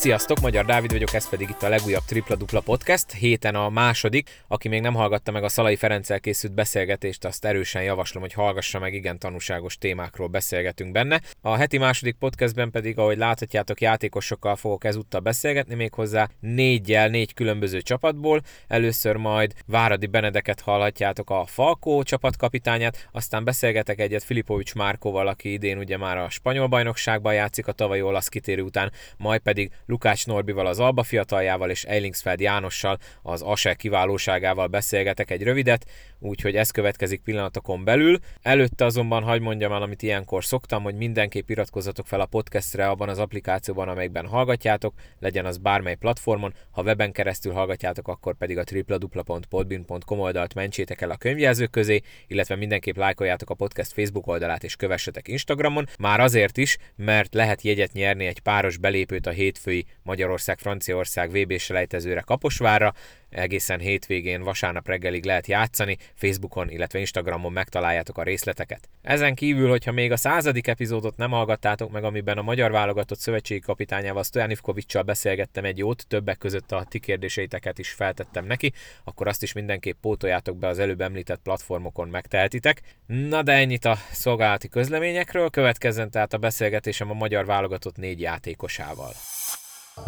Sziasztok, Magyar Dávid vagyok, ez pedig itt a legújabb Tripla Dupla Podcast. Héten a második, aki még nem hallgatta meg a Szalai Ferenccel készült beszélgetést, azt erősen javaslom, hogy hallgassa meg, igen tanúságos témákról beszélgetünk benne. A heti második podcastben pedig, ahogy láthatjátok, játékosokkal fogok ezúttal beszélgetni, méghozzá négyel, négy különböző csapatból. Először majd Váradi Benedeket hallhatjátok a Falkó csapatkapitányát, aztán beszélgetek egyet Filipovics Márkóval, aki idén ugye már a spanyol bajnokságban játszik a tavalyi olasz kitérő után, majd pedig Lukács Norbival az Alba fiataljával és Eilingsfeld Jánossal az ASE kiválóságával beszélgetek egy rövidet, úgyhogy ez következik pillanatokon belül. Előtte azonban hagy mondjam el, amit ilyenkor szoktam, hogy mindenképp iratkozzatok fel a podcastre abban az applikációban, amelyikben hallgatjátok, legyen az bármely platformon, ha weben keresztül hallgatjátok, akkor pedig a www.podbin.com oldalt mentsétek el a könyvjelzők közé, illetve mindenképp lájkoljátok a podcast Facebook oldalát és kövessetek Instagramon, már azért is, mert lehet jegyet nyerni egy páros belépőt a hétfői Magyarország-Franciaország VB selejtezőre Kaposvárra, egészen hétvégén vasárnap reggelig lehet játszani, Facebookon, illetve Instagramon megtaláljátok a részleteket. Ezen kívül, hogyha még a századik epizódot nem hallgattátok meg, amiben a magyar válogatott szövetségi kapitányával Stojan Ivkovicsal beszélgettem egy jót, többek között a ti kérdéseiteket is feltettem neki, akkor azt is mindenképp pótoljátok be az előbb említett platformokon megtehetitek. Na de ennyit a szolgálati közleményekről, következzen tehát a beszélgetésem a magyar válogatott négy játékosával.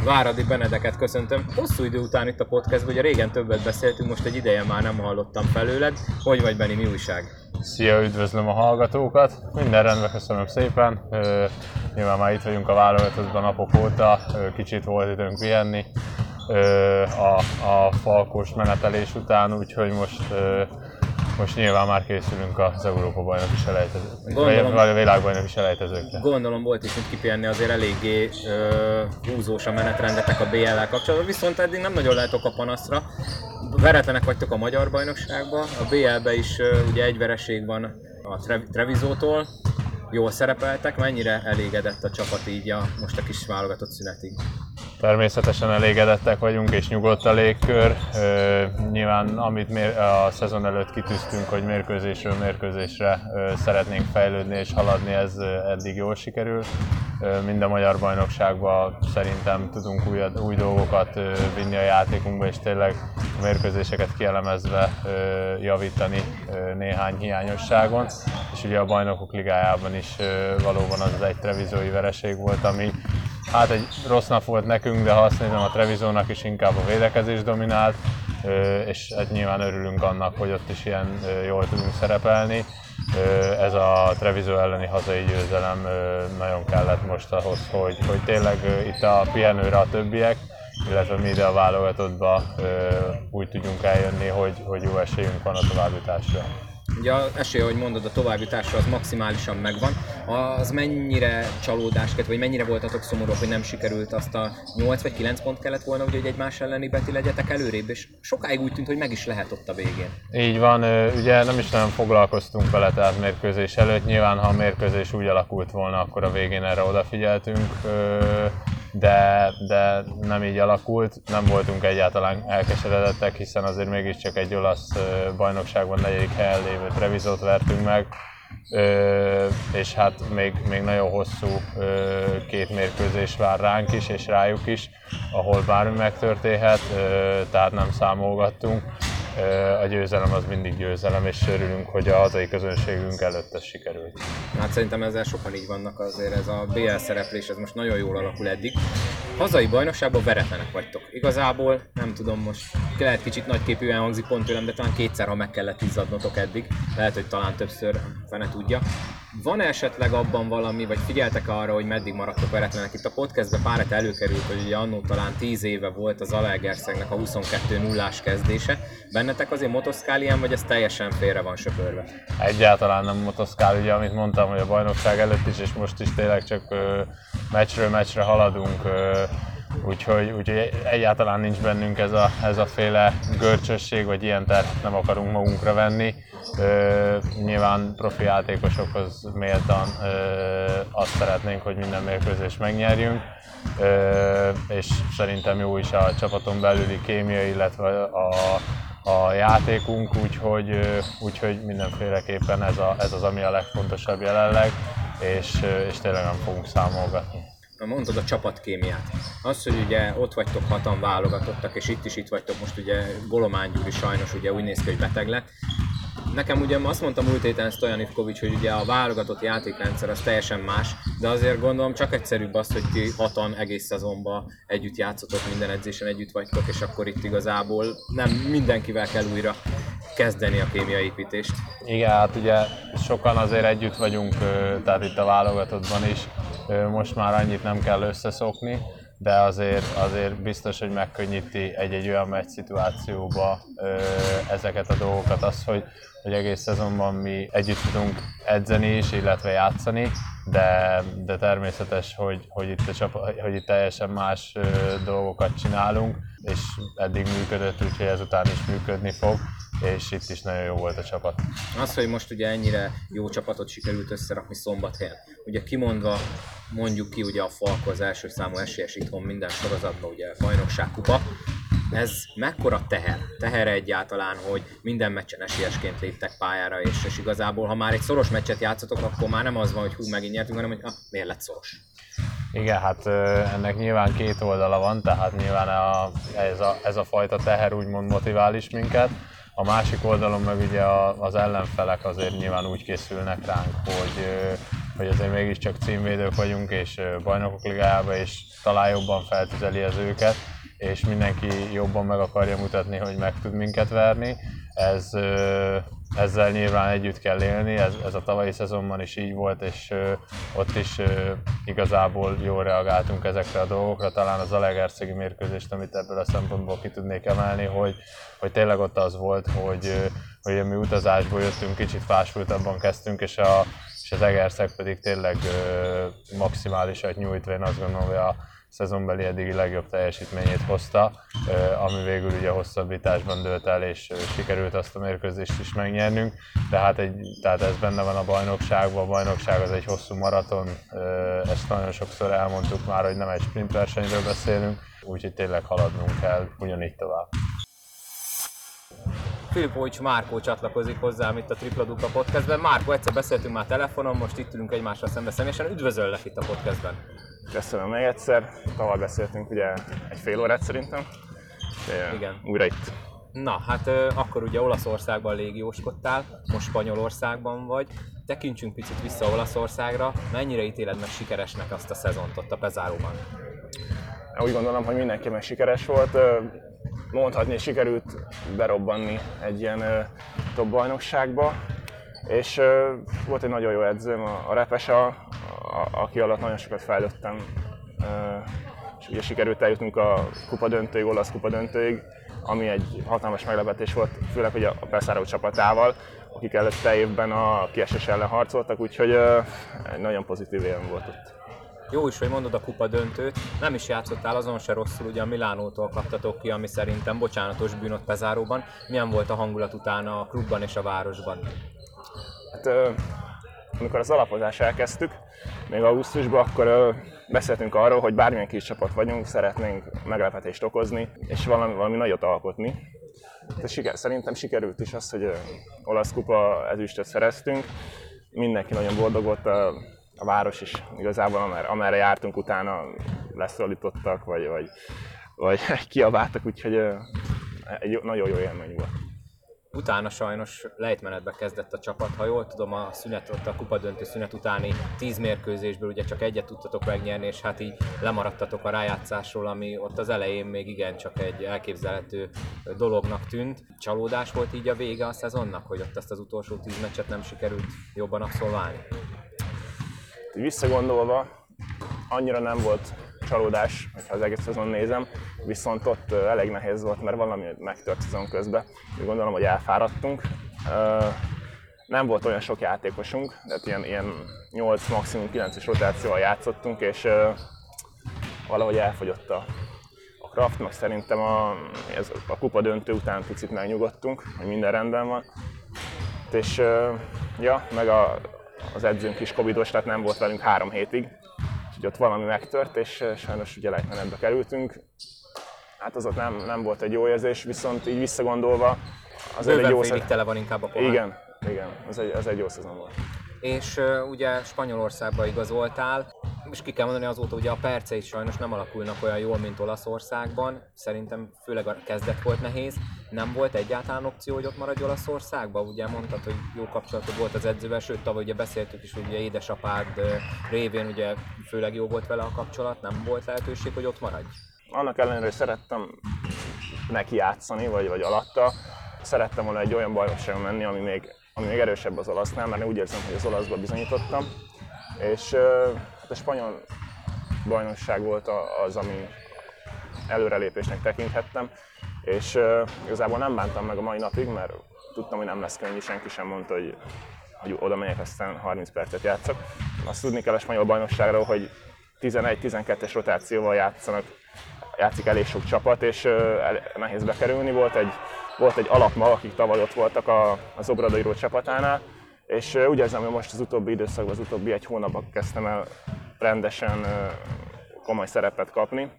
Váradi Benedeket köszöntöm. Hosszú idő után itt a podcastban, ugye régen többet beszéltünk, most egy ideje már nem hallottam felőled. Hogy vagy Beni, mi újság? Szia, üdvözlöm a hallgatókat! Minden rendben, köszönöm szépen. nyilván már itt vagyunk a válogatottban napok óta, kicsit volt időnk pihenni a, a falkos menetelés után, úgyhogy most most nyilván már készülünk az Európa bajnoki selejtezőkre, gondolom, vagy a világbajnoki selejtezőkre. Gondolom volt is mit kipihenni, azért eléggé ö, húzós a menetrendetek a BL-el kapcsolatban, viszont eddig nem nagyon lehetok a panaszra. Veretlenek vagytok a magyar bajnokságban, a BL-be is ö, ugye egy vereség van a Trevizótól, jól szerepeltek, mennyire elégedett a csapat így a most a kis válogatott szünetig? Természetesen elégedettek vagyunk és nyugodt a légkör. Nyilván amit a szezon előtt kitűztünk, hogy mérkőzésről mérkőzésre szeretnénk fejlődni és haladni, ez eddig jól sikerül. Mind a magyar bajnokságban szerintem tudunk új, új dolgokat vinni a játékunkba, és tényleg a mérkőzéseket kielemezve javítani néhány hiányosságon. És ugye a bajnokok ligájában is valóban az egy trevizói vereség volt, ami Hát egy rossz nap volt nekünk, de ha azt nézem, a Trevizónak is inkább a védekezés dominált, és hát nyilván örülünk annak, hogy ott is ilyen jól tudunk szerepelni. Ez a Trevizó elleni hazai győzelem nagyon kellett most ahhoz, hogy, hogy tényleg itt a pihenőre a többiek, illetve mi ide a válogatottba úgy tudjunk eljönni, hogy, hogy jó esélyünk van a továbbjutásra. Ugye az esély, ahogy mondod, a továbbjutásra az maximálisan megvan. Az mennyire csalódás, vagy mennyire voltatok szomorúak, hogy nem sikerült azt a 8 vagy 9 pont kellett volna, hogy egymás elleni beti legyetek előrébb, és sokáig úgy tűnt, hogy meg is lehet ott a végén. Így van, ugye nem is nagyon foglalkoztunk vele, tehát mérkőzés előtt. Nyilván, ha a mérkőzés úgy alakult volna, akkor a végén erre odafigyeltünk de, de nem így alakult. Nem voltunk egyáltalán elkeseredettek, hiszen azért mégiscsak egy olasz bajnokságban negyedik helyen lévő Trevizót vertünk meg, és hát még, még nagyon hosszú két mérkőzés vár ránk is, és rájuk is, ahol bármi megtörténhet, tehát nem számolgattunk a győzelem az mindig győzelem, és örülünk, hogy a hazai közönségünk előtt ez sikerült. Hát szerintem ezzel sokan így vannak azért, ez a BL szereplés, ez most nagyon jól alakul eddig. Hazai bajnokságban veretlenek vagytok. Igazából, nem tudom most, lehet kicsit nagyképűen hangzik pont tőlem, de talán kétszer, ha meg kellett izzadnotok eddig, lehet, hogy talán többször, fene tudja. Van -e esetleg abban valami, vagy figyeltek arra, hogy meddig maradtok veretlenek? Itt a podcastben párat előkerült, hogy ugye annó talán 10 éve volt az Alegerszegnek a 22 0 kezdése. Bennetek azért motoszkál ilyen, vagy ez teljesen félre van söpörve? Egyáltalán nem motoszkál, ugye amit mondtam, hogy a bajnokság előtt is, és most is tényleg csak ö, meccsről meccsre haladunk. Ö, Úgyhogy, úgyhogy egyáltalán nincs bennünk ez a, ez a féle görcsösség, vagy ilyen terhet nem akarunk magunkra venni. Ö, nyilván profi játékosokhoz méltan ö, azt szeretnénk, hogy minden mérkőzést megnyerjünk, ö, és szerintem jó is a csapaton belüli kémia, illetve a, a játékunk, úgyhogy, úgyhogy mindenféleképpen ez, a, ez az, ami a legfontosabb jelenleg, és, és tényleg nem fogunk számolgatni mondod a csapatkémiát. Az, hogy ugye ott vagytok hatan válogatottak, és itt is itt vagytok, most ugye Golomán Gyuri sajnos ugye úgy néz ki, hogy beteg lett. Nekem ugye azt mondtam múlt héten Stojan hogy ugye a válogatott játékrendszer az teljesen más, de azért gondolom csak egyszerűbb az, hogy ti hatan egész szezonban együtt játszotok, minden edzésen együtt vagytok, és akkor itt igazából nem mindenkivel kell újra kezdeni a kémiaépítést. Igen, hát ugye sokan azért együtt vagyunk, tehát itt a válogatottban is, most már annyit nem kell összeszokni, de azért, azért biztos, hogy megkönnyíti egy-egy olyan meccs szituációba ezeket a dolgokat, az, hogy, hogy egész szezonban mi együtt tudunk edzeni is, illetve játszani, de, de természetes, hogy, hogy, itt a csapa, hogy itt teljesen más dolgokat csinálunk, és eddig működött, úgyhogy ezután is működni fog és itt is nagyon jó volt a csapat. Az, hogy most ugye ennyire jó csapatot sikerült összerakni szombathelyen, ugye kimondva mondjuk ki ugye a Falko az első számú esélyes itthon minden sorozatban, ugye bajnokságkupa, ez mekkora teher? Teher egyáltalán, hogy minden meccsen esélyesként léptek pályára, és, és igazából, ha már egy szoros meccset játszotok, akkor már nem az van, hogy hú, megint nyertünk, hanem hogy ah, miért lett szoros? Igen, hát ennek nyilván két oldala van, tehát nyilván a, ez, a, ez a fajta teher úgymond motivál is minket, a másik oldalon meg ugye az ellenfelek azért nyilván úgy készülnek ránk, hogy, hogy azért mégiscsak címvédők vagyunk, és bajnokok ligájába, és talán jobban feltüzeli az őket, és mindenki jobban meg akarja mutatni, hogy meg tud minket verni. Ez, ezzel nyilván együtt kell élni, ez, ez a tavalyi szezonban is így volt, és ott is igazából jól reagáltunk ezekre a dolgokra. Talán az Alegerszegi mérkőzést, amit ebből a szempontból ki tudnék emelni, hogy, hogy tényleg ott az volt, hogy, hogy mi utazásból jöttünk, kicsit fásultabban kezdtünk, és, a, és az Egerszeg pedig tényleg maximálisat nyújtva, én azt gondolom, hogy a szezonbeli eddigi legjobb teljesítményét hozta, ami végül ugye hosszabbításban dőlt el, és sikerült azt a mérkőzést is megnyernünk. Tehát, egy, tehát ez benne van a bajnokságban, a bajnokság az egy hosszú maraton, ezt nagyon sokszor elmondtuk már, hogy nem egy sprint versenyről beszélünk, úgyhogy tényleg haladnunk kell ugyanígy tovább. Filipovics Márkó csatlakozik hozzám itt a Tripla Dupla podcastben. Márkó, egyszer beszéltünk már telefonon, most itt ülünk egymásra szembe személyesen. Üdvözöllek itt a podcastben. Köszönöm még egyszer. Tavaly beszéltünk ugye egy fél órát szerintem. De Igen. Újra itt. Na, hát akkor ugye Olaszországban légióskodtál, most Spanyolországban vagy. Tekintsünk picit vissza Olaszországra. Mennyire ítéled meg sikeresnek azt a szezont ott a bezáróban? Úgy gondolom, hogy mindenki meg sikeres volt. Mondhatni, sikerült berobbanni egy ilyen top bajnokságba. És volt egy nagyon jó edzőm, a Repesa, aki alatt nagyon sokat fejlődtem, és ugye sikerült eljutnunk a kupa döntőig, olasz kupa döntőig, ami egy hatalmas meglepetés volt, főleg hogy a Pesaro csapatával, akik előtte évben a kiesés ellen harcoltak, úgyhogy nagyon pozitív élmény volt ott. Jó is, hogy mondod a kupa döntőt, nem is játszottál azon se rosszul, ugye a Milánótól kaptatok ki, ami szerintem bocsánatos bűn ott Pezáróban. Milyen volt a hangulat utána a klubban és a városban? Hát, amikor az alapozást elkezdtük, még augusztusban, akkor beszéltünk arról, hogy bármilyen kis csapat vagyunk, szeretnénk meglepetést okozni, és valami, valami nagyot alkotni. De siker, szerintem sikerült is az, hogy olasz kupa ezüstöt szereztünk. Mindenki nagyon boldog volt, a, a város is igazából, amer, amerre jártunk utána leszólítottak, vagy, vagy, vagy kiabáltak, úgyhogy egy nagyon jó élmény volt. Utána sajnos lejtmenetbe kezdett a csapat, ha jól tudom, a szünet, ott a kupadöntő szünet utáni tíz mérkőzésből ugye csak egyet tudtatok megnyerni, és hát így lemaradtatok a rájátszásról, ami ott az elején még igen csak egy elképzelhető dolognak tűnt. Csalódás volt így a vége a szezonnak, hogy ott ezt az utolsó tíz meccset nem sikerült jobban abszolválni? Visszagondolva, annyira nem volt csalódás, ha az egész szezon nézem, viszont ott elég nehéz volt, mert valami megtört szezon közben. Úgy gondolom, hogy elfáradtunk. Nem volt olyan sok játékosunk, tehát ilyen, ilyen 8, maximum 9-es rotációval játszottunk, és valahogy elfogyott a, a Kraft, meg szerintem a, ez, a kupa döntő után picit megnyugodtunk, hogy minden rendben van. És ja, meg a, az edzőnk is covidos, tehát nem volt velünk három hétig, hogy ott valami megtört, és eh, sajnos ugye lejtmenetbe kerültünk. Hát az ott nem, nem volt egy jó érzés, viszont így visszagondolva, az egy jó szezon. tele van inkább a pohár. Igen, igen, ez egy, ez egy jó szezon volt. És ugye Spanyolországba igazoltál, és ki kell mondani azóta, ugye a percei sajnos nem alakulnak olyan jól, mint Olaszországban. Szerintem főleg a kezdet volt nehéz. Nem volt egyáltalán opció, hogy ott maradj Olaszországban? Ugye mondtad, hogy jó kapcsolatod volt az edzővel, sőt tavaly ugye beszéltük is, hogy ugye édesapád révén ugye főleg jó volt vele a kapcsolat, nem volt lehetőség, hogy ott maradj? Annak ellenére, hogy szerettem neki játszani, vagy, vagy alatta, szerettem volna egy olyan bajnokságon menni, ami még, ami még erősebb az olasznál, mert úgy érzem, hogy az olaszba bizonyítottam. És hát a spanyol bajnokság volt az, ami előrelépésnek tekinthettem, és igazából nem bántam meg a mai napig, mert tudtam, hogy nem lesz könnyű, senki sem mondta, hogy, hogy oda megyek, aztán 30 percet játszok. Azt tudni kell a spanyol bajnokságról, hogy 11-12-es rotációval játszanak, játszik elég sok csapat, és nehéz bekerülni. Volt egy, volt egy alapmag, akik tavaly ott voltak a, az Obradoiro csapatánál, és úgy érzem, hogy most az utóbbi időszakban, az utóbbi egy hónapban kezdtem el rendesen komoly szerepet kapni.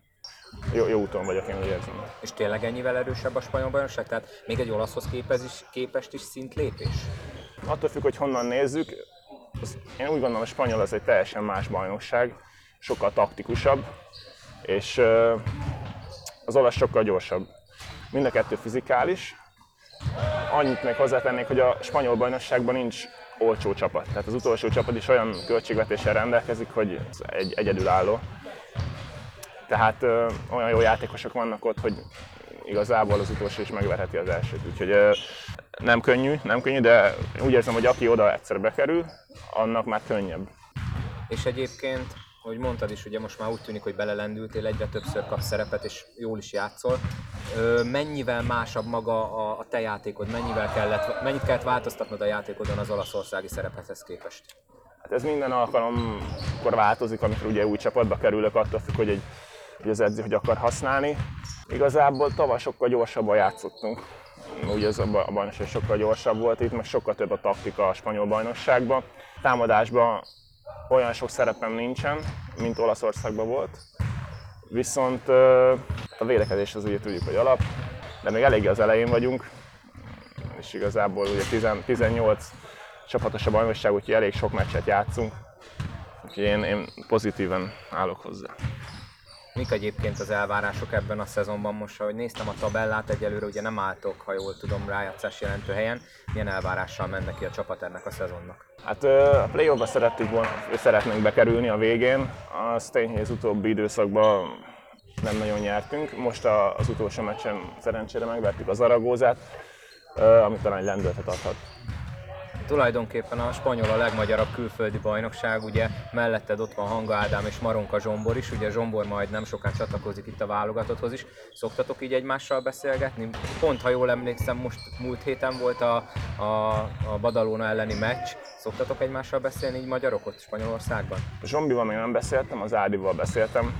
Jó, jó úton vagyok, én úgy érzem. És tényleg ennyivel erősebb a spanyol bajnokság? Tehát még egy olaszhoz képest is, képest is szintlépés? Attól függ, hogy honnan nézzük. Az, én úgy gondolom, a spanyol az egy teljesen más bajnokság, sokkal taktikusabb, és az olasz sokkal gyorsabb. Mind a kettő fizikális. Annyit még hozzátennék, hogy a spanyol bajnokságban nincs olcsó csapat. Tehát az utolsó csapat is olyan költségvetéssel rendelkezik, hogy egy egyedülálló. Tehát ö, olyan jó játékosok vannak ott, hogy igazából az utolsó is megverheti az elsőt. Úgyhogy ö, nem könnyű, nem könnyű, de úgy érzem, hogy aki oda egyszer bekerül, annak már könnyebb. És egyébként ahogy mondtad is, ugye most már úgy tűnik, hogy belelendültél, egyre többször kapsz szerepet, és jól is játszol. Mennyivel másabb maga a, te játékod, mennyivel kellett, mennyit kellett változtatnod a játékodon az olaszországi szerepethez képest? Hát ez minden alkalomkor változik, amikor ugye új csapatba kerülök, attól függ, hogy, egy, hogy az edző hogy akar használni. Igazából tavaly sokkal gyorsabban játszottunk. Ugye ez a bajnokság sokkal gyorsabb volt itt, meg sokkal több a taktika a spanyol bajnokságban. Támadásban olyan sok szerepem nincsen, mint Olaszországban volt. Viszont a védekezés az ugye tudjuk, hogy alap, de még eléggé az elején vagyunk, és igazából ugye 18 csapatos a bajnokság, úgyhogy elég sok meccset játszunk. Úgyhogy én, én pozitíven állok hozzá. Mik egyébként az elvárások ebben a szezonban most, ahogy néztem a tabellát, egyelőre ugye nem álltok, ha jól tudom, rájátszás jelentő helyen. Milyen elvárással menne ki a csapat ennek a szezonnak? Hát a play-offba szerettük volna, szeretnénk bekerülni a végén. Az tény, hogy az utóbbi időszakban nem nagyon nyertünk. Most az utolsó meccsen szerencsére megvertük az Aragózát, amit talán lendületet adhat tulajdonképpen a spanyol a legmagyarabb külföldi bajnokság, ugye melletted ott van Hanga Ádám és Maronka Zsombor is, ugye Zsombor majd nem soká csatlakozik itt a válogatotthoz is. Szoktatok így egymással beszélgetni? Pont, ha jól emlékszem, most múlt héten volt a, a, a Badalona elleni meccs. Szoktatok egymással beszélni így magyarok ott Spanyolországban? Zsombival még nem beszéltem, az Ádival beszéltem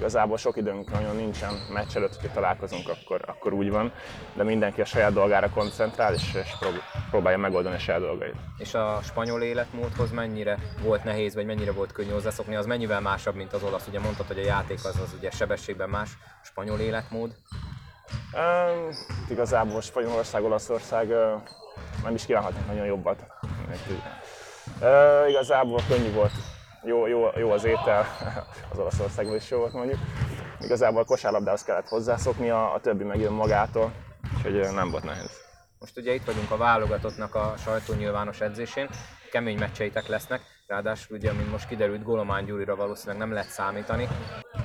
Igazából sok időnk nagyon nincsen, meccs előtt, hogyha találkozunk, akkor, akkor úgy van, de mindenki a saját dolgára koncentrál, és, és próbálja megoldani a saját dolgait. És a spanyol életmódhoz mennyire volt nehéz, vagy mennyire volt könnyű hozzászokni? Az mennyivel másabb, mint az olasz? Ugye mondtad, hogy a játék az, az ugye sebességben más, a spanyol életmód? Um, igazából Spanyolország, Olaszország uh, nem is kívánhatnak nagyon jobbat. Uh, igazából könnyű volt jó, jó, jó az étel, az Olaszországban is jó volt mondjuk. Igazából a kosárlabdához kellett hozzászokni, a, a többi megjön magától, úgyhogy nem volt nehéz. Most ugye itt vagyunk a válogatottnak a sajtónyilvános edzésén, kemény meccseitek lesznek, ráadásul ugye, mint most kiderült, Golomán Gyurira valószínűleg nem lehet számítani.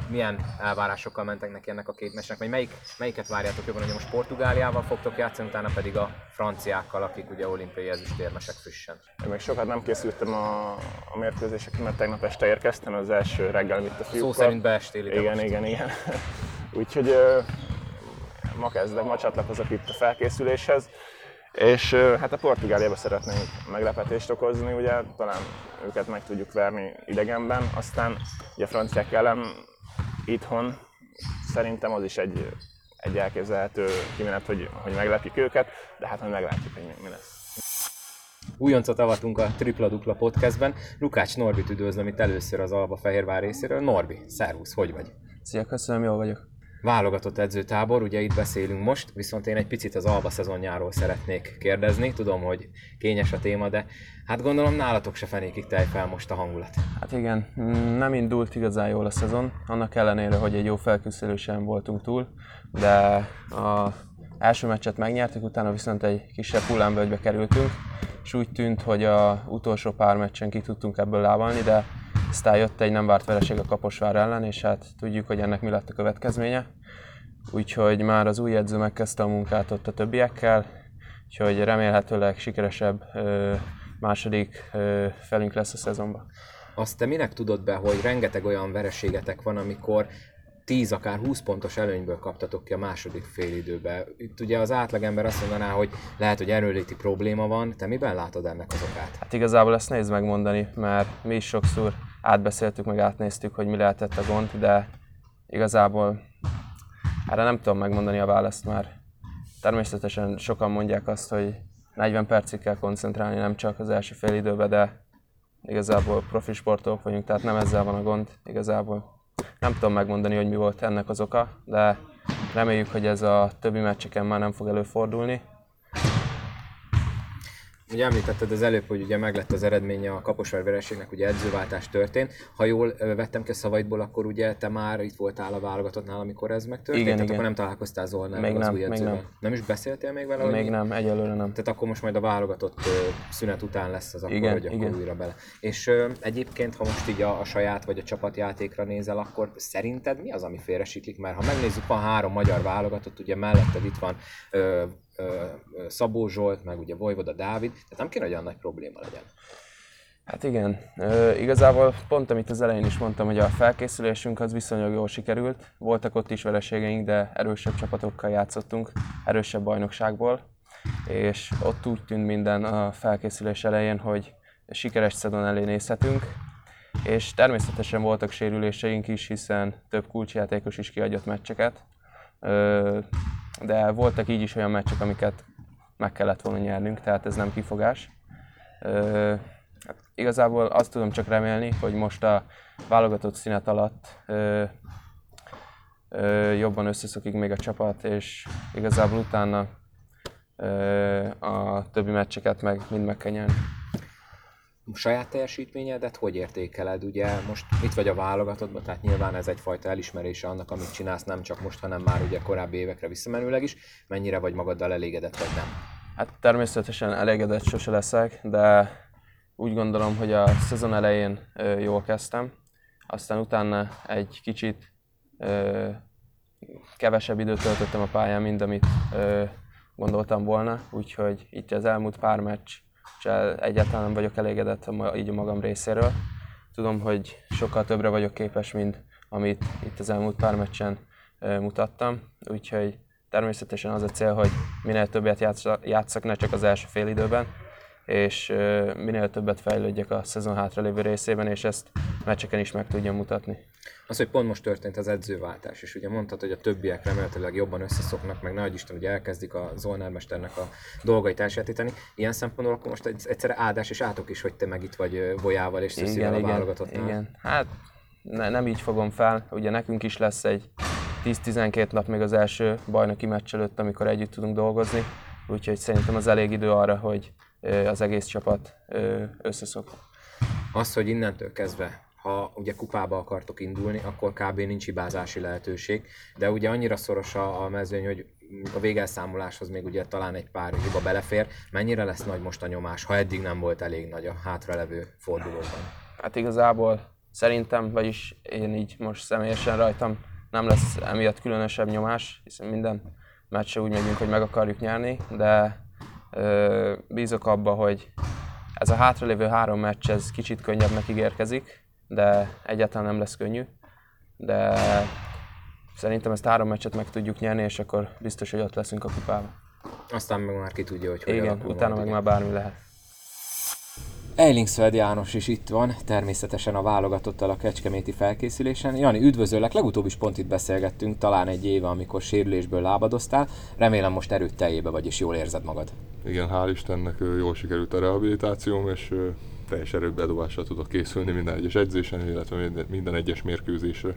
Milyen elvárásokkal mentek neki ennek a két meccsnek, vagy melyik, melyiket várjátok jobban, hogy most Portugáliával fogtok játszani, utána pedig a franciákkal, akik ugye olimpiai ezüstérmesek frissen? Én még sokat nem készültem a, a mérkőzésekre, mert tegnap este érkeztem, az első reggel itt a fiúkkal. Szó szerint beestél ide Igen, most. igen, igen. Úgyhogy ma kezdek, ma csatlakozok itt a felkészüléshez. És hát a Portugáliába szeretnénk meglepetést okozni, ugye talán őket meg tudjuk verni idegenben, aztán ugye a franciák ellen itthon szerintem az is egy, egy elképzelhető kimenet, hogy, hogy meglepjük őket, de hát majd meglátjuk, hogy mi, mi lesz. Újoncot avatunk a Tripla Dupla podcastben. Lukács Norbit üdvözlöm itt először az Alba Fehérvár részéről. Norbi, szervusz, hogy vagy? Szia, köszönöm, jól vagyok. Válogatott edzőtábor, ugye itt beszélünk most, viszont én egy picit az alba szezonjáról szeretnék kérdezni. Tudom, hogy kényes a téma, de hát gondolom nálatok se fenékig tej fel most a hangulat. Hát igen, mm, nem indult igazán jól a szezon, annak ellenére, hogy egy jó felkészülésen voltunk túl, de a első meccset megnyertük, utána viszont egy kisebb hullámvölgybe kerültünk, és úgy tűnt, hogy a utolsó pár meccsen ki tudtunk ebből lábalni, de aztán jött egy nem várt vereség a Kaposvár ellen, és hát tudjuk, hogy ennek mi lett a következménye. Úgyhogy már az új edző megkezdte a munkát ott a többiekkel, úgyhogy remélhetőleg sikeresebb ö, második ö, felünk lesz a szezonban. Azt te minek tudod be, hogy rengeteg olyan vereségetek van, amikor 10, akár 20 pontos előnyből kaptatok ki a második félidőbe. Itt ugye az átlagember azt mondaná, hogy lehet, hogy erőléti probléma van. Te miben látod ennek az okát? Hát igazából ezt nehéz megmondani, mert mi is sokszor átbeszéltük, meg átnéztük, hogy mi lehetett a gond, de igazából erre nem tudom megmondani a választ, mert természetesen sokan mondják azt, hogy 40 percig kell koncentrálni, nem csak az első fél időben, de igazából profi sportolók vagyunk, tehát nem ezzel van a gond, igazából nem tudom megmondani, hogy mi volt ennek az oka, de reméljük, hogy ez a többi meccseken már nem fog előfordulni. Ugye említetted az előbb, hogy ugye meglett az eredménye a Kaposvár vereségnek, ugye edzőváltás történt. Ha jól vettem ki a szavaidból, akkor ugye te már itt voltál a válogatottnál, amikor ez megtörtént? Igen, Tehát igen. akkor nem találkoztál Zolnál Még az nem, új még edzővel? nem. nem is beszéltél még vele? Még hogy- nem, egyelőre nem. Tehát akkor most majd a válogatott szünet után lesz az akkor, Igen, hogy akkor igen. újra bele. És ö, egyébként, ha most így a, a saját vagy a csapatjátékra nézel, akkor szerinted mi az, ami félresiklik? Mert ha megnézzük, van három magyar válogatott, ugye melletted itt van ö, Szabó Zsolt, meg ugye Vojvoda Dávid, tehát nem kéne, hogy olyan nagy probléma legyen. Hát igen, Ö, igazából pont amit az elején is mondtam, hogy a felkészülésünk az viszonylag jól sikerült. Voltak ott is vereségeink, de erősebb csapatokkal játszottunk, erősebb bajnokságból, és ott úgy tűnt minden a felkészülés elején, hogy sikeres szezon elé nézhetünk, és természetesen voltak sérüléseink is, hiszen több kulcsjátékos is kiadott meccseket, Ö, de voltak így is olyan meccsek, amiket meg kellett volna nyernünk, tehát ez nem kifogás. Ö, hát igazából azt tudom csak remélni, hogy most a válogatott szünet alatt ö, ö, jobban összeszokik még a csapat, és igazából utána ö, a többi meccseket meg mind meg kell nyerni. Saját teljesítményedet hogy értékeled? Ugye most itt vagy a válogatottban, tehát nyilván ez egyfajta elismerése annak, amit csinálsz, nem csak most, hanem már ugye korábbi évekre visszamenőleg is. Mennyire vagy magaddal elégedett, vagy nem? Hát természetesen elégedett sose leszek, de úgy gondolom, hogy a szezon elején jól kezdtem, aztán utána egy kicsit ö, kevesebb időt töltöttem a pályán, mint amit ö, gondoltam volna, úgyhogy itt az elmúlt pár meccs egyáltalán nem vagyok elégedett így a magam részéről. Tudom, hogy sokkal többre vagyok képes, mint amit itt az elmúlt pár meccsen mutattam, úgyhogy természetesen az a cél, hogy minél többet játszak, ne csak az első fél időben, és minél többet fejlődjek a szezon hátralévő részében, és ezt meccseken is meg tudjam mutatni. Az, hogy pont most történt az edzőváltás, és ugye mondtad, hogy a többiek remélhetőleg jobban összeszoknak, meg nagy Isten, ugye elkezdik a Zolnár mesternek a dolgait elsajátítani. Ilyen szempontból akkor most egy- egyszerre áldás és átok is, hogy te meg itt vagy ö, Volyával és Szöszivel a válogatottnál. igen. Hát ne, nem így fogom fel, ugye nekünk is lesz egy 10-12 nap még az első bajnoki meccs előtt, amikor együtt tudunk dolgozni, úgyhogy szerintem az elég idő arra, hogy az egész csapat összeszok. Az, hogy innentől kezdve, ha ugye kupába akartok indulni, akkor kb. nincs hibázási lehetőség, de ugye annyira szoros a, a mezőny, hogy a végelszámoláshoz még ugye talán egy pár hiba belefér. Mennyire lesz nagy most a nyomás, ha eddig nem volt elég nagy a hátralevő fordulóban? Hát igazából szerintem, vagyis én így most személyesen rajtam nem lesz emiatt különösebb nyomás, hiszen minden meccsre úgy megyünk, hogy meg akarjuk nyerni, de ö, bízok abba, hogy ez a hátralévő három meccs ez kicsit könnyebbnek ígérkezik, de egyáltalán nem lesz könnyű. De szerintem ezt a három meccset meg tudjuk nyerni, és akkor biztos, hogy ott leszünk a kupában. Aztán meg már ki tudja, hogy hogy Igen, utána majd, meg igen. már bármi lehet. Eilingsfeld János is itt van, természetesen a válogatottal a kecskeméti felkészülésen. Jani, üdvözöllek, legutóbb is pont itt beszélgettünk, talán egy éve, amikor sérülésből lábadoztál. Remélem most erőt teljébe vagy, és jól érzed magad. Igen, hál' Istennek jól sikerült a rehabilitációm, és teljes erőbedobással tudok készülni minden egyes edzésen, illetve minden egyes mérkőzésre.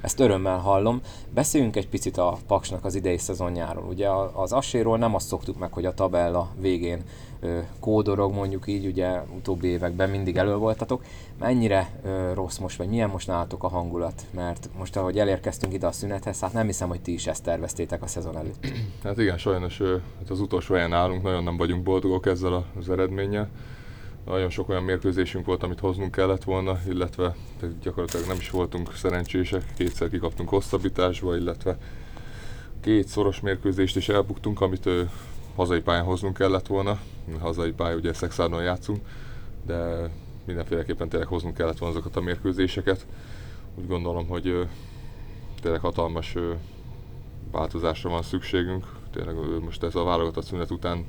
Ezt örömmel hallom. Beszéljünk egy picit a Paksnak az idei szezonjáról. Ugye az Aséról nem azt szoktuk meg, hogy a tabella végén kódorog mondjuk így, ugye utóbbi években mindig elő voltatok. Mennyire ö, rossz most, vagy milyen most nálatok a hangulat? Mert most, ahogy elérkeztünk ide a szünethez, hát nem hiszem, hogy ti is ezt terveztétek a szezon előtt. Hát igen, sajnos hát az utolsó helyen állunk, nagyon nem vagyunk boldogok ezzel az eredménnyel. Nagyon sok olyan mérkőzésünk volt, amit hoznunk kellett volna, illetve gyakorlatilag nem is voltunk szerencsések, kétszer kikaptunk hosszabbításba, illetve két szoros mérkőzést is elbuktunk, amit hazai pályán hoznunk kellett volna. Hazai pálya, ugye Szexárdon játszunk, de mindenféleképpen tényleg hoznunk kellett volna azokat a mérkőzéseket. Úgy gondolom, hogy tényleg hatalmas változásra van szükségünk. Tényleg most ez a válogatott szünet után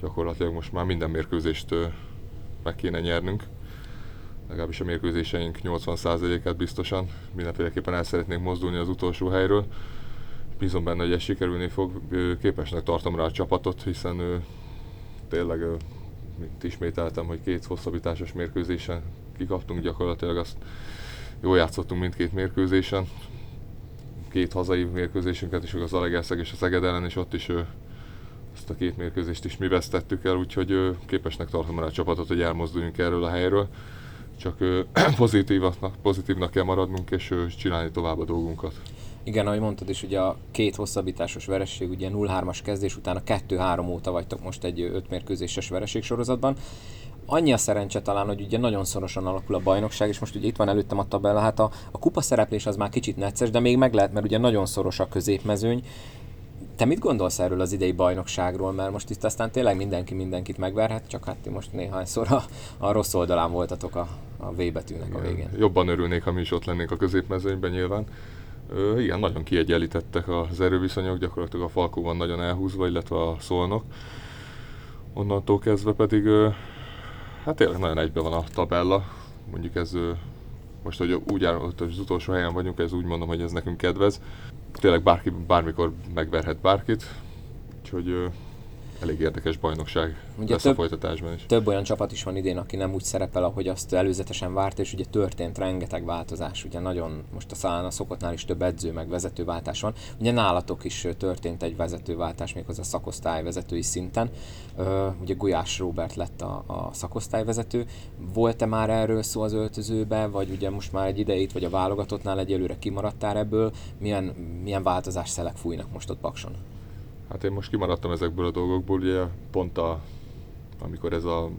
gyakorlatilag most már minden mérkőzést meg kéne nyernünk. Legalábbis a mérkőzéseink 80%-át biztosan. Mindenféleképpen el szeretnénk mozdulni az utolsó helyről bízom benne, hogy ez sikerülni fog. Képesnek tartom rá a csapatot, hiszen tényleg mint ismételtem, hogy két hosszabbításos mérkőzésen kikaptunk gyakorlatilag, azt jól játszottunk mindkét mérkőzésen. Két hazai mérkőzésünket is, az Alegerszeg és a Szeged ellen, és ott is ezt a két mérkőzést is mi vesztettük el, úgyhogy képesnek tartom rá a csapatot, hogy elmozduljunk erről a helyről. Csak pozitívnak, pozitívnak kell maradnunk, és csinálni tovább a dolgunkat. Igen, ahogy mondtad is, ugye a két hosszabbításos vereség, ugye 0-3-as kezdés után a 2-3 óta vagytok most egy 5 mérkőzéses vereség sorozatban. Annyi a szerencse talán, hogy ugye nagyon szorosan alakul a bajnokság, és most ugye itt van előttem a tabella, hát a, a kupa szereplés az már kicsit necces, de még meg lehet, mert ugye nagyon szoros a középmezőny. Te mit gondolsz erről az idei bajnokságról? Mert most itt aztán tényleg mindenki mindenkit megverhet, csak hát ti most néhányszor a, a rossz oldalán voltatok a, a V betűnek a végén. Jobban örülnék, ha mi is ott lennénk a középmezőnyben nyilván. Ö, igen, nagyon kiegyenlítettek az erőviszonyok, gyakorlatilag a Falkó van nagyon elhúzva, illetve a Szolnok. Onnantól kezdve pedig, ö, hát tényleg nagyon egybe van a tabella. Mondjuk ez most, hogy úgy áll, hogy az utolsó helyen vagyunk, ez úgy mondom, hogy ez nekünk kedvez. Tényleg bárki bármikor megverhet bárkit, úgyhogy elég érdekes bajnokság ugye lesz több, a folytatásban is. Több olyan csapat is van idén, aki nem úgy szerepel, ahogy azt előzetesen várt, és ugye történt rengeteg változás, ugye nagyon, most a szálán a szokottnál is több edző meg vezetőváltás van. Ugye nálatok is történt egy vezetőváltás, méghozzá szakosztály vezetői szinten. ugye Gulyás Robert lett a, a szakosztályvezető. Volt-e már erről szó az öltözőbe, vagy ugye most már egy ideit, vagy a válogatottnál egyelőre kimaradtál ebből? Milyen, milyen változás szelek fújnak most ott Pakson? Hát én most kimaradtam ezekből a dolgokból, ugye pont a, amikor ez a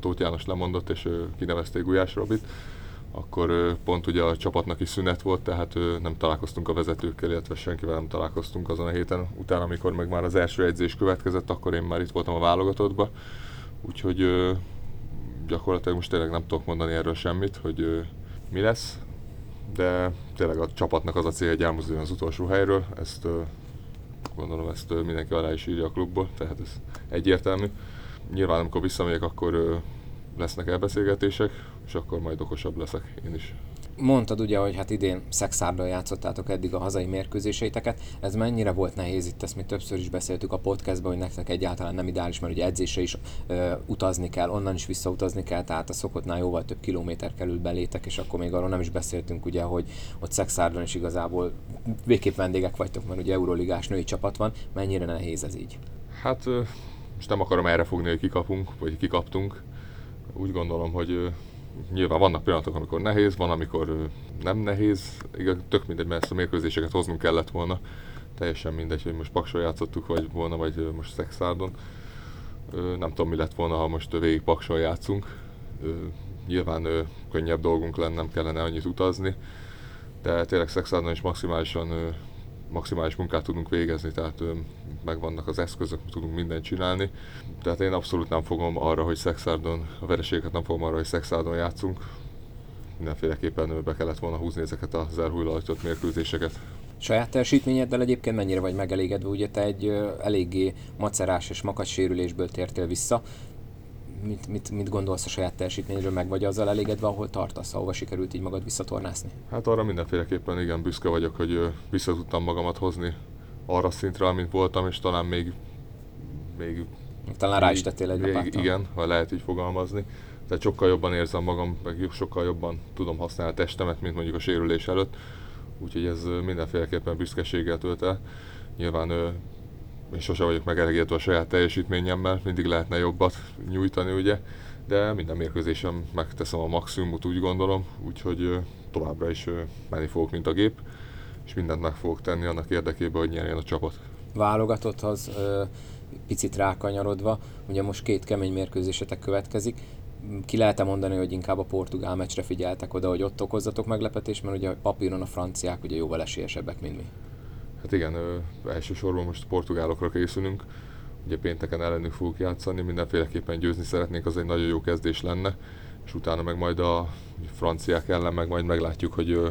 Tóth János lemondott és kinevezték Gulyás Robit, akkor pont ugye a csapatnak is szünet volt, tehát nem találkoztunk a vezetőkkel, illetve senkivel nem találkoztunk azon a héten. Utána, amikor meg már az első edzés következett, akkor én már itt voltam a válogatottba, úgyhogy gyakorlatilag most tényleg nem tudok mondani erről semmit, hogy mi lesz, de tényleg a csapatnak az a cél, hogy elmozduljon az utolsó helyről, ezt gondolom ezt mindenki alá is írja a klubból, tehát ez egyértelmű. Nyilván amikor visszamegyek, akkor lesznek elbeszélgetések, és akkor majd okosabb leszek én is. Mondtad ugye, hogy hát idén Szexárdal játszottátok eddig a hazai mérkőzéseiteket. Ez mennyire volt nehéz itt, ezt mi többször is beszéltük a podcastban, hogy nektek egyáltalán nem ideális, mert ugye edzésre is ö, utazni kell, onnan is visszautazni kell, tehát a szokottnál jóval több kilométer kerül belétek, és akkor még arról nem is beszéltünk ugye, hogy ott Szexárdon is igazából végképp vendégek vagytok, mert ugye Euroligás női csapat van. Mennyire nehéz ez így? Hát most nem akarom erre fogni, hogy kikapunk, vagy kikaptunk. Úgy gondolom, hogy nyilván vannak pillanatok, amikor nehéz, van, amikor nem nehéz. Igen, tök mindegy, mert ezt a mérkőzéseket hoznunk kellett volna. Teljesen mindegy, hogy most Paksol játszottuk vagy volna, vagy most Szexárdon. Nem tudom, mi lett volna, ha most végig Paksol játszunk. Nyilván könnyebb dolgunk lenne, nem kellene annyit utazni, de tényleg Szexárdon is maximálisan maximális munkát tudunk végezni, tehát megvannak az eszközök, tudunk mindent csinálni. Tehát én abszolút nem fogom arra, hogy Szexárdon, a vereséget nem fogom arra, hogy Szexárdon játszunk. Mindenféleképpen be kellett volna húzni ezeket az elhújlalított mérkőzéseket. Saját teljesítményeddel egyébként mennyire vagy megelégedve? Ugye te egy eléggé macerás és makacs sérülésből tértél vissza mit, mit, mit gondolsz a saját teljesítményről, meg vagy azzal elégedve, ahol tartasz, ahova sikerült így magad visszatornászni? Hát arra mindenféleképpen igen, büszke vagyok, hogy vissza tudtam magamat hozni arra szintre, amint voltam, és talán még, még talán rá is tettél egy lapáttal. Igen, ha lehet így fogalmazni. tehát sokkal jobban érzem magam, meg sokkal jobban tudom használni a testemet, mint mondjuk a sérülés előtt. Úgyhogy ez mindenféleképpen büszkeséggel tölt el. Nyilván én sose vagyok megelégedve a saját teljesítményemmel, mindig lehetne jobbat nyújtani, ugye, de minden mérkőzésem megteszem a maximumot, úgy gondolom, úgyhogy továbbra is menni fogok, mint a gép, és mindent meg fogok tenni annak érdekében, hogy nyerjen a csapat. Válogatotthoz picit rákanyarodva, ugye most két kemény mérkőzésetek következik, ki lehet mondani, hogy inkább a portugál meccsre figyeltek oda, hogy ott okozzatok meglepetést, mert ugye papíron a franciák ugye jóval esélyesebbek, mint mi. Hát igen, ö, elsősorban most portugálokra készülünk. Ugye pénteken ellenük fogunk játszani, mindenféleképpen győzni szeretnénk, az egy nagyon jó kezdés lenne, és utána meg majd a franciák ellen meg majd meglátjuk, hogy ö,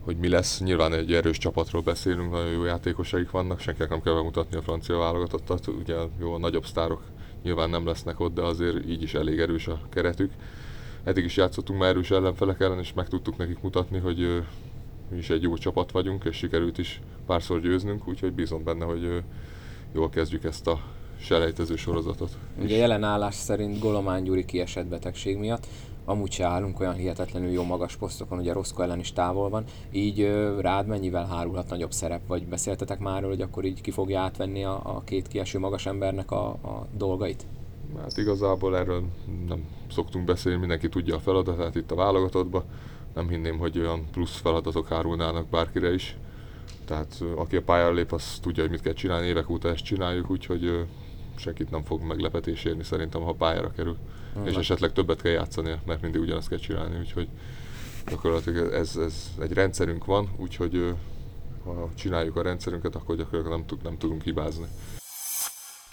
hogy mi lesz. Nyilván egy erős csapatról beszélünk, nagyon jó játékosaik vannak, senkinek nem kell bemutatni a francia válogatottat, ugye jó a nagyobb sztárok nyilván nem lesznek ott, de azért így is elég erős a keretük. Eddig is játszottunk már erős ellenfelek ellen, és meg tudtuk nekik mutatni, hogy mi is egy jó csapat vagyunk, és sikerült is párszor győznünk, úgyhogy bízom benne, hogy jól kezdjük ezt a selejtező sorozatot. Ugye jelen állás szerint Golomán Gyuri kiesett betegség miatt, amúgy se állunk olyan hihetetlenül jó magas posztokon, ugye Roszko ellen is távol van, így rád mennyivel hárulhat nagyobb szerep, vagy beszéltetek már hogy akkor így ki fogja átvenni a, a két kieső magas embernek a, a dolgait? Hát igazából erről nem szoktunk beszélni, mindenki tudja a feladatát itt a válogatottban. Nem hinném, hogy olyan plusz feladatok hárulnának bárkire is. Tehát aki a pályára lép, az tudja, hogy mit kell csinálni, évek óta ezt csináljuk, úgyhogy senkit nem fog meglepetés érni szerintem, ha pályára kerül. Mm. És esetleg többet kell játszani, mert mindig ugyanazt kell csinálni, úgyhogy gyakorlatilag ez, ez egy rendszerünk van, úgyhogy ha csináljuk a rendszerünket, akkor gyakorlatilag nem, tud, nem tudunk hibázni.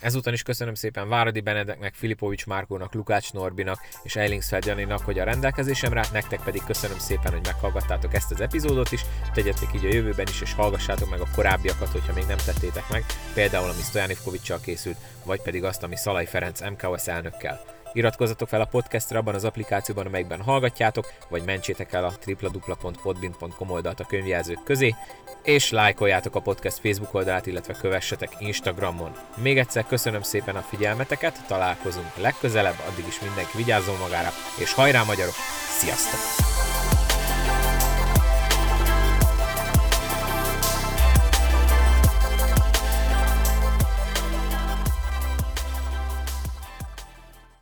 Ezúton is köszönöm szépen Váradi Benedeknek, Filipovics Márkónak, Lukács Norbinak és Eilingsfeld Janinak, hogy a rendelkezésemre nektek pedig köszönöm szépen, hogy meghallgattátok ezt az epizódot is, tegyetek így a jövőben is, és hallgassátok meg a korábbiakat, hogyha még nem tettétek meg, például ami Stojanivkovicsal készült, vagy pedig azt, ami Szalai Ferenc MKOS elnökkel. Iratkozzatok fel a podcastra abban az applikációban, amelyikben hallgatjátok, vagy mentsétek el a www.podbin.com oldalt a könyvjelzők közé, és lájkoljátok a podcast Facebook oldalát, illetve kövessetek Instagramon. Még egyszer köszönöm szépen a figyelmeteket, találkozunk legközelebb, addig is mindenki vigyázzon magára, és hajrá magyarok, sziasztok!